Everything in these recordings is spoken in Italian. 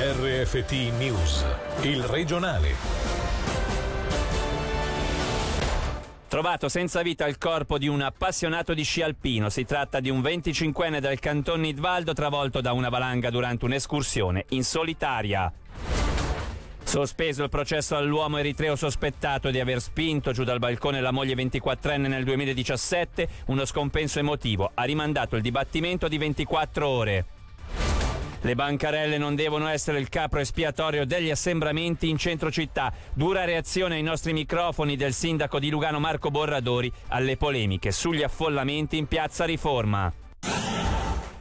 RFT News, il regionale. Trovato senza vita il corpo di un appassionato di sci alpino. Si tratta di un 25enne del canton Nidvaldo travolto da una valanga durante un'escursione in solitaria. Sospeso il processo all'uomo eritreo sospettato di aver spinto giù dal balcone la moglie 24enne nel 2017, uno scompenso emotivo ha rimandato il dibattimento di 24 ore. Le bancarelle non devono essere il capro espiatorio degli assembramenti in centro città. Dura reazione ai nostri microfoni del sindaco di Lugano Marco Borradori alle polemiche sugli affollamenti in piazza Riforma.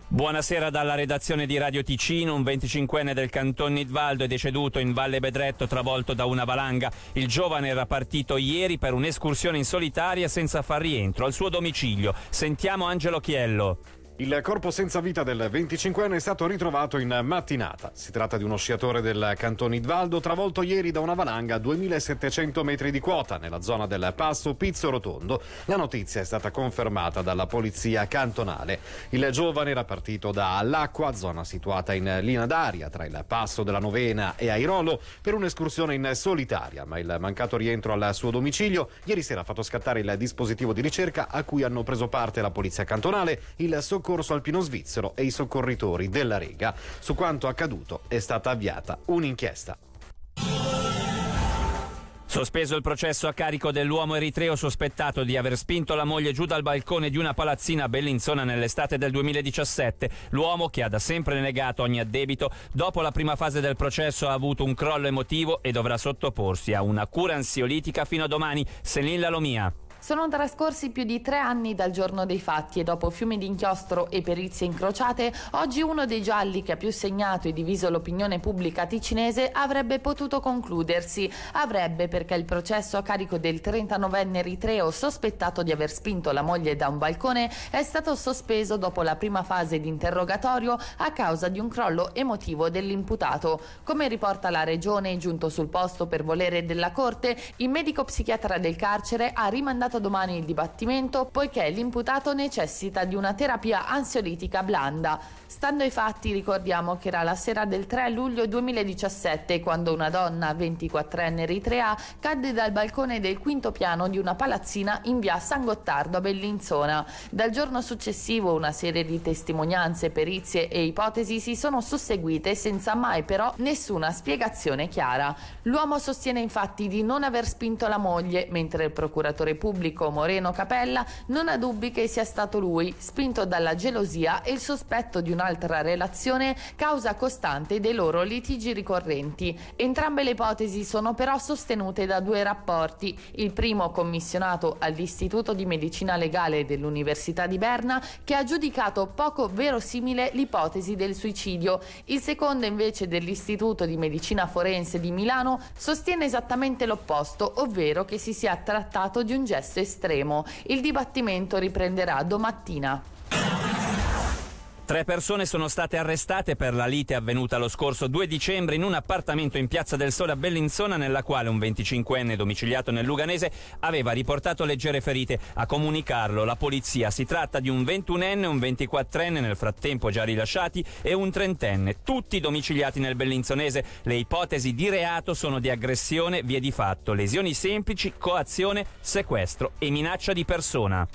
Buonasera dalla redazione di Radio Ticino. Un 25enne del canton Nidvaldo è deceduto in Valle Bedretto travolto da una valanga. Il giovane era partito ieri per un'escursione in solitaria senza far rientro al suo domicilio. Sentiamo Angelo Chiello. Il corpo senza vita del 25enne è stato ritrovato in mattinata. Si tratta di uno sciatore del canton Idvaldo travolto ieri da una valanga a 2700 metri di quota nella zona del passo Pizzo Rotondo. La notizia è stata confermata dalla polizia cantonale. Il giovane era partito da All'Acqua, zona situata in linea d'aria tra il passo della Novena e Airolo, per un'escursione in solitaria, ma il mancato rientro al suo domicilio ieri sera ha fatto scattare il dispositivo di ricerca a cui hanno preso parte la polizia cantonale, il soccorso soccorso alpino svizzero e i soccorritori della Rega. Su quanto accaduto è stata avviata un'inchiesta. Sospeso il processo a carico dell'uomo eritreo sospettato di aver spinto la moglie giù dal balcone di una palazzina a Bellinzona nell'estate del 2017. L'uomo, che ha da sempre negato ogni addebito, dopo la prima fase del processo ha avuto un crollo emotivo e dovrà sottoporsi a una cura ansiolitica fino a domani. Selin Lalomia. Sono trascorsi più di tre anni dal giorno dei fatti e dopo fiumi di inchiostro e perizie incrociate, oggi uno dei gialli che ha più segnato e diviso l'opinione pubblica ticinese avrebbe potuto concludersi. Avrebbe perché il processo a carico del 39enne eritreo sospettato di aver spinto la moglie da un balcone è stato sospeso dopo la prima fase di interrogatorio a causa di un crollo emotivo dell'imputato. Come riporta la regione, giunto sul posto per volere della corte, il medico psichiatra del carcere ha rimandato iniziato domani il dibattimento poiché l'imputato necessita di una terapia ansiolitica blanda. Stando ai fatti ricordiamo che era la sera del 3 luglio 2017 quando una donna 24enne eritrea cadde dal balcone del quinto piano di una palazzina in via San Gottardo a Bellinzona. Dal giorno successivo una serie di testimonianze, perizie e ipotesi si sono susseguite senza mai però nessuna spiegazione chiara. L'uomo sostiene infatti di non aver spinto la moglie mentre il procuratore pubblico pubblico Moreno Capella non ha dubbi che sia stato lui, spinto dalla gelosia e il sospetto di un'altra relazione, causa costante dei loro litigi ricorrenti. Entrambe le ipotesi sono però sostenute da due rapporti. Il primo commissionato all'Istituto di Medicina Legale dell'Università di Berna che ha giudicato poco verosimile l'ipotesi del suicidio. Il secondo invece dell'Istituto di Medicina Forense di Milano sostiene esattamente l'opposto, ovvero che si sia trattato di un gesto estremo. Il dibattimento riprenderà domattina. Tre persone sono state arrestate per la lite avvenuta lo scorso 2 dicembre in un appartamento in Piazza del Sole a Bellinzona nella quale un 25enne domiciliato nel Luganese aveva riportato leggere ferite. A comunicarlo la polizia si tratta di un 21enne, un 24enne nel frattempo già rilasciati e un trentenne, tutti domiciliati nel Bellinzonese. Le ipotesi di reato sono di aggressione, vie di fatto, lesioni semplici, coazione, sequestro e minaccia di persona.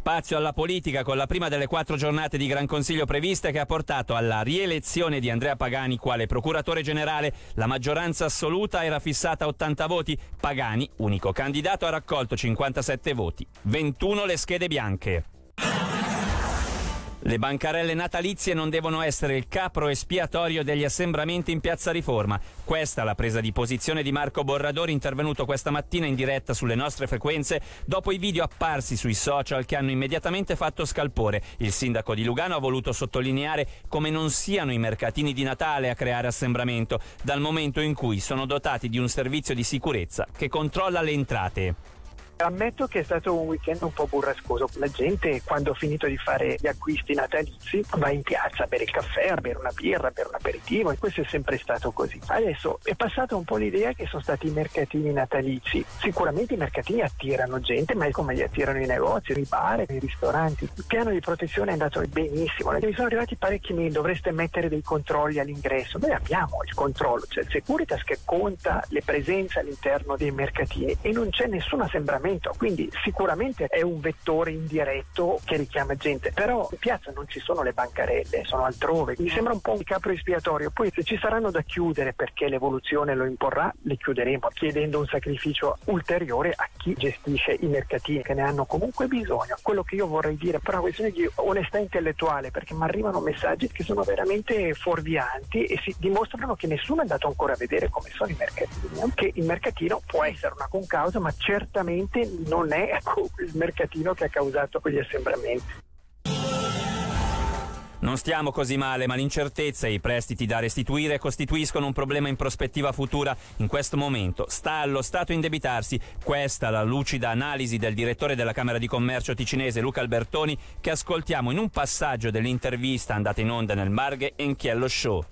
Spazio alla politica con la prima delle quattro giornate di Gran Consiglio previste che ha portato alla rielezione di Andrea Pagani quale procuratore generale. La maggioranza assoluta era fissata a 80 voti. Pagani, unico candidato, ha raccolto 57 voti. 21 le schede bianche. Le bancarelle natalizie non devono essere il capro espiatorio degli assembramenti in Piazza Riforma. Questa è la presa di posizione di Marco Borradori intervenuto questa mattina in diretta sulle nostre frequenze dopo i video apparsi sui social che hanno immediatamente fatto scalpore. Il sindaco di Lugano ha voluto sottolineare come non siano i mercatini di Natale a creare assembramento, dal momento in cui sono dotati di un servizio di sicurezza che controlla le entrate. Ammetto che è stato un weekend un po' burrascoso. La gente quando ha finito di fare gli acquisti natalizi va in piazza a bere il caffè, a bere una birra, a bere un aperitivo e questo è sempre stato così. Adesso è passata un po' l'idea che sono stati i mercatini natalizi. Sicuramente i mercatini attirano gente, ma è come li attirano i negozi, i bar, i ristoranti. Il piano di protezione è andato benissimo. Mi sono arrivati parecchi mail, dovreste mettere dei controlli all'ingresso. Noi abbiamo il controllo, c'è il Securitas che conta le presenze all'interno dei mercatini e non c'è nessun assembramento, quindi sicuramente è un vettore indiretto che richiama gente, però in piazza non ci sono le bancarelle, sono altrove. Mi sembra un po' un capro espiatorio. Poi se ci saranno da chiudere perché l'evoluzione lo imporrà, le chiuderemo, chiedendo un sacrificio ulteriore a chi gestisce i mercatini che ne hanno comunque bisogno. Quello che io vorrei dire però è una questione di onestà intellettuale, perché mi arrivano messaggi che sono veramente fuorvianti e si dimostrano che nessuno è andato ancora a vedere come sono i mercatini. Che il mercatino può essere una concausa, ma certamente non è il mercatino che ha causato quegli assembramenti. Non stiamo così male, ma l'incertezza e i prestiti da restituire costituiscono un problema in prospettiva futura. In questo momento sta allo Stato indebitarsi. Questa la lucida analisi del direttore della Camera di Commercio ticinese Luca Albertoni che ascoltiamo in un passaggio dell'intervista andata in onda nel Marghe Enchiello Show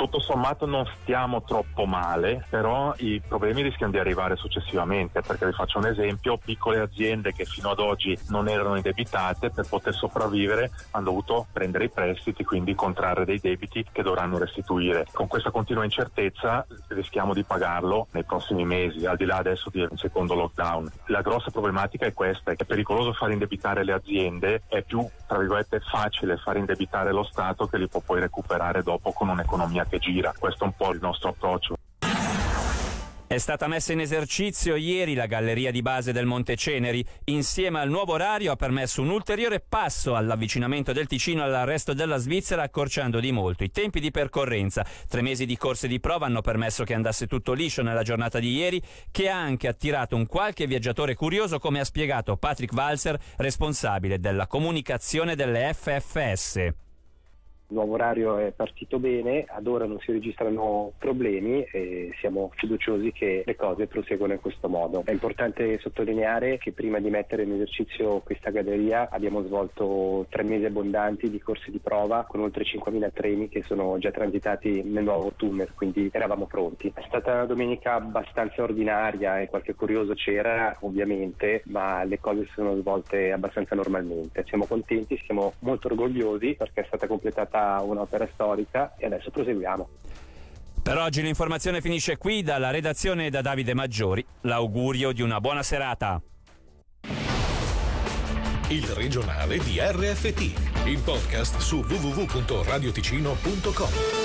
tutto sommato non stiamo troppo male, però i problemi rischiano di arrivare successivamente, perché vi faccio un esempio, piccole aziende che fino ad oggi non erano indebitate per poter sopravvivere hanno dovuto prendere i prestiti, quindi contrarre dei debiti che dovranno restituire. Con questa continua incertezza rischiamo di pagarlo nei prossimi mesi, al di là adesso di un secondo lockdown. La grossa problematica è questa, è pericoloso far indebitare le aziende, è più, tra virgolette, facile far indebitare lo Stato che li può poi recuperare dopo con un'economia che gira. Questo è un po' il nostro approccio. È stata messa in esercizio ieri la galleria di base del Monte Ceneri. Insieme al nuovo orario ha permesso un ulteriore passo all'avvicinamento del Ticino al resto della Svizzera, accorciando di molto i tempi di percorrenza. Tre mesi di corse di prova hanno permesso che andasse tutto liscio nella giornata di ieri, che ha anche attirato un qualche viaggiatore curioso, come ha spiegato Patrick Walser, responsabile della comunicazione delle FFS. Il nuovo orario è partito bene, ad ora non si registrano problemi e siamo fiduciosi che le cose proseguono in questo modo. È importante sottolineare che prima di mettere in esercizio questa galleria abbiamo svolto tre mesi abbondanti di corsi di prova con oltre 5.000 treni che sono già transitati nel nuovo tunnel, quindi eravamo pronti. È stata una domenica abbastanza ordinaria e qualche curioso c'era ovviamente, ma le cose si sono svolte abbastanza normalmente. Siamo contenti, siamo molto orgogliosi perché è stata completata un'opera storica e adesso proseguiamo. Per oggi l'informazione finisce qui dalla redazione da Davide Maggiori. L'augurio di una buona serata. Il regionale di RFT, il podcast su www.radioticino.com.